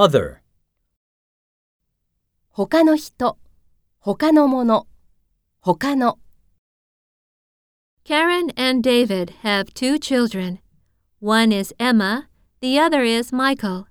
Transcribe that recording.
other, 他の人、他のもの、他の。Karen and David have two children. One is Emma, the other is Michael.